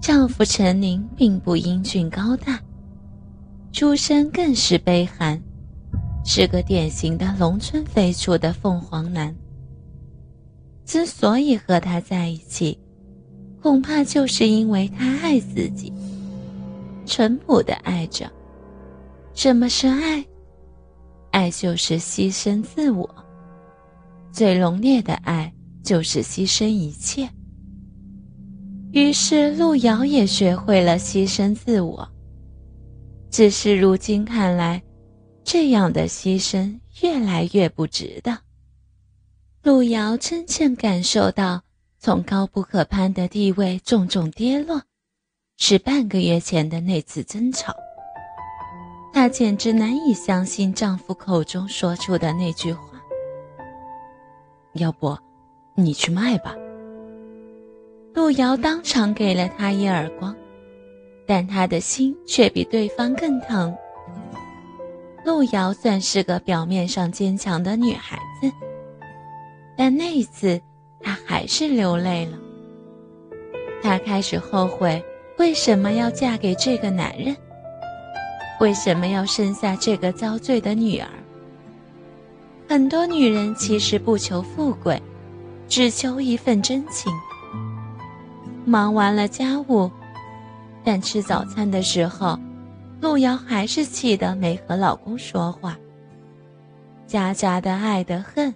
丈夫陈宁并不英俊高大，出身更是悲寒，是个典型的农村飞出的凤凰男。之所以和他在一起，恐怕就是因为他爱自己，淳朴的爱着。什么是爱？爱就是牺牲自我。最浓烈的爱就是牺牲一切。于是路遥也学会了牺牲自我。只是如今看来，这样的牺牲越来越不值得。路遥真正感受到从高不可攀的地位重重跌落，是半个月前的那次争吵。她简直难以相信丈夫口中说出的那句话：“要不，你去卖吧。”路遥当场给了他一耳光，但他的心却比对方更疼。路遥算是个表面上坚强的女孩子，但那一次，她还是流泪了。她开始后悔，为什么要嫁给这个男人？为什么要生下这个遭罪的女儿？很多女人其实不求富贵，只求一份真情。忙完了家务，但吃早餐的时候，路遥还是气得没和老公说话。夹杂的爱的恨，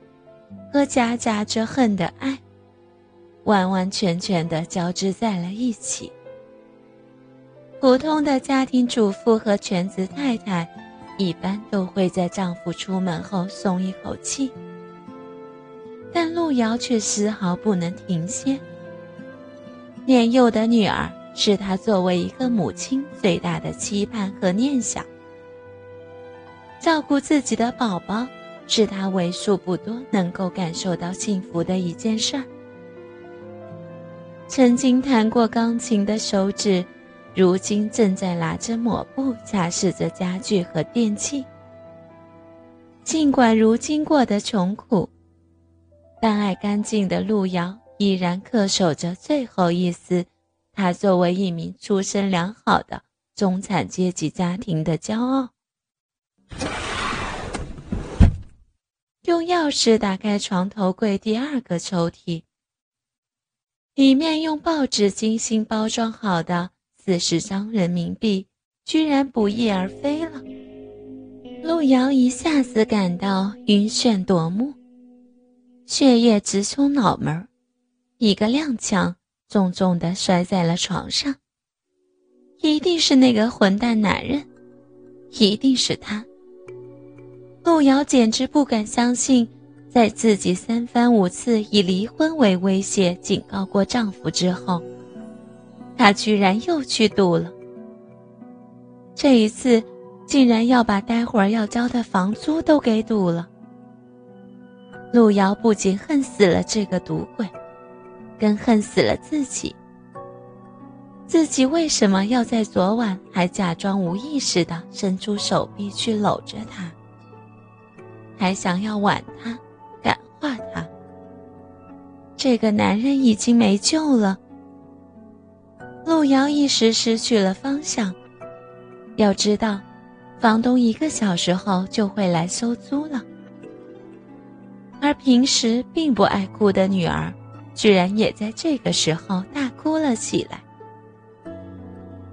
和夹杂着恨的爱，完完全全的交织在了一起。普通的家庭主妇和全职太太，一般都会在丈夫出门后松一口气，但路遥却丝毫不能停歇。年幼的女儿是她作为一个母亲最大的期盼和念想。照顾自己的宝宝是她为数不多能够感受到幸福的一件事儿。曾经弹过钢琴的手指，如今正在拿着抹布擦拭着家具和电器。尽管如今过得穷苦，但爱干净的路遥。依然恪守着最后一丝，他作为一名出身良好的中产阶级家庭的骄傲。用钥匙打开床头柜第二个抽屉，里面用报纸精心包装好的四十张人民币居然不翼而飞了。陆遥一下子感到晕眩夺目，血液直冲脑门儿。一个踉跄，重重的摔在了床上。一定是那个混蛋男人，一定是他。路遥简直不敢相信，在自己三番五次以离婚为威胁警告过丈夫之后，他居然又去赌了。这一次，竟然要把待会儿要交的房租都给赌了。路遥不仅恨死了这个赌鬼。更恨死了自己。自己为什么要在昨晚还假装无意识的伸出手臂去搂着他，还想要挽他、感化他？这个男人已经没救了。路遥一时失去了方向。要知道，房东一个小时后就会来收租了，而平时并不爱哭的女儿。居然也在这个时候大哭了起来。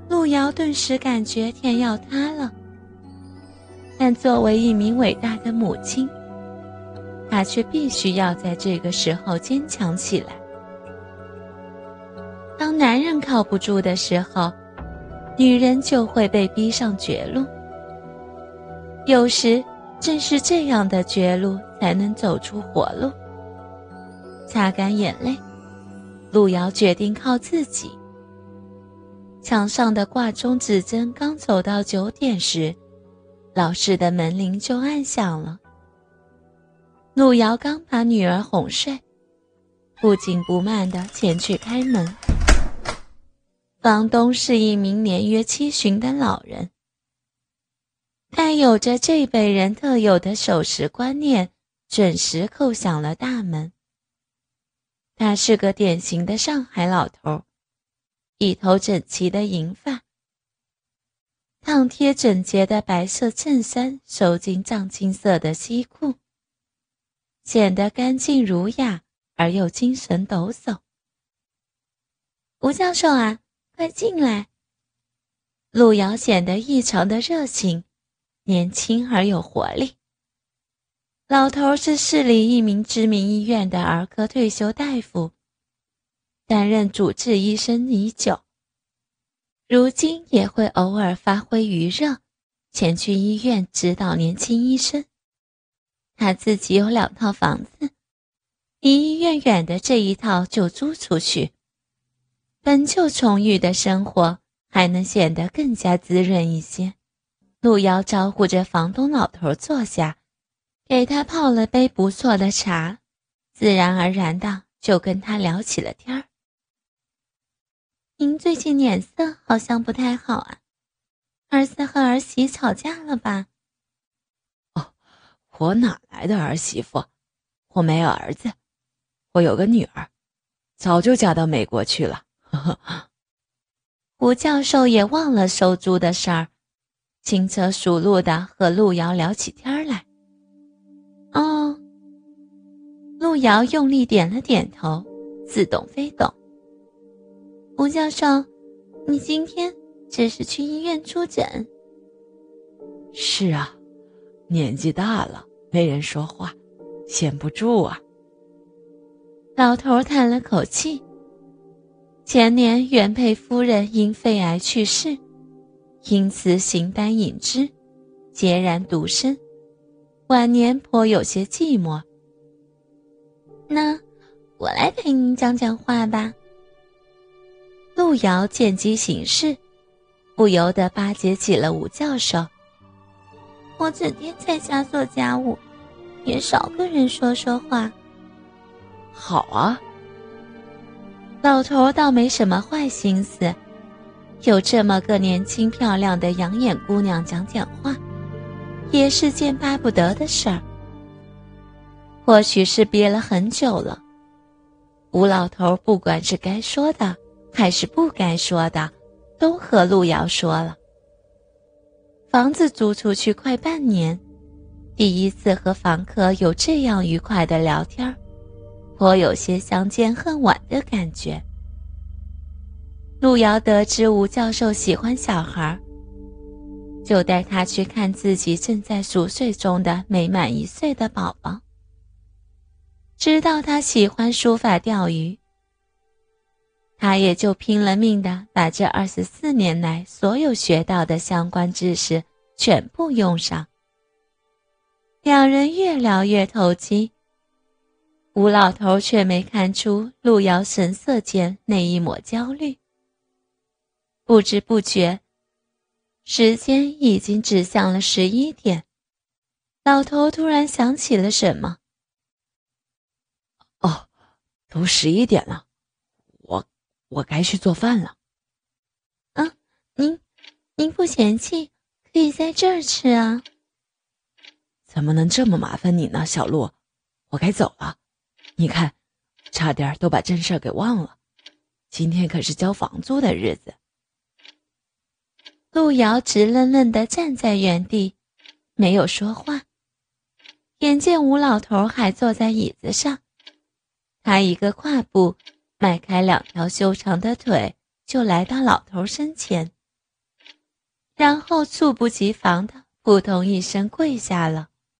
路遥顿时感觉天要塌了。但作为一名伟大的母亲，她却必须要在这个时候坚强起来。当男人靠不住的时候，女人就会被逼上绝路。有时，正是这样的绝路，才能走出活路。擦干眼泪，路遥决定靠自己。墙上的挂钟指针刚走到九点时，老式的门铃就按响了。路遥刚把女儿哄睡，不紧不慢地前去开门。房东是一名年约七旬的老人，他有着这辈人特有的守时观念，准时叩响了大门。他是个典型的上海老头，一头整齐的银发，烫贴整洁的白色衬衫收进藏青色的西裤，显得干净儒雅而又精神抖擞。吴教授啊，快进来！路遥显得异常的热情，年轻而有活力。老头是市里一名知名医院的儿科退休大夫。担任主治医生已久，如今也会偶尔发挥余热，前去医院指导年轻医生。他自己有两套房子，离医院远的这一套就租出去。本就充裕的生活，还能显得更加滋润一些。路遥招呼着房东老头坐下，给他泡了杯不错的茶，自然而然的就跟他聊起了天儿。您最近脸色好像不太好啊，儿子和儿媳吵架了吧？哦，我哪来的儿媳妇？我没有儿子，我有个女儿，早就嫁到美国去了。呵呵。吴教授也忘了收租的事儿，轻车熟路的和路遥聊起天路遥用力点了点头，似懂非懂。吴教授，你今天只是去医院出诊？是啊，年纪大了，没人说话，闲不住啊。老头叹了口气。前年原配夫人因肺癌去世，因此形单影只，孑然独身，晚年颇有些寂寞。那我来陪您讲讲话吧。路遥见机行事，不由得巴结起了吴教授。我整天在家做家务，也少跟人说说话。好啊，老头倒没什么坏心思，有这么个年轻漂亮的养眼姑娘讲讲话，也是件巴不得的事儿。或许是憋了很久了，吴老头不管是该说的。还是不该说的，都和路遥说了。房子租出去快半年，第一次和房客有这样愉快的聊天颇有些相见恨晚的感觉。路遥得知吴教授喜欢小孩就带他去看自己正在熟睡中的没满一岁的宝宝。知道他喜欢书法钓鱼。他也就拼了命的把这二十四年来所有学到的相关知识全部用上。两人越聊越投机，吴老头却没看出路遥神色间那一抹焦虑。不知不觉，时间已经指向了十一点，老头突然想起了什么：“，都十一点了。”我我该去做饭了。啊，您，您不嫌弃，可以在这儿吃啊。怎么能这么麻烦你呢，小陆？我该走了。你看，差点都把正事给忘了。今天可是交房租的日子。路遥直愣愣的站在原地，没有说话。眼见吴老头还坐在椅子上，他一个跨步。迈开两条修长的腿，就来到老头身前，然后猝不及防的扑通一声跪下了。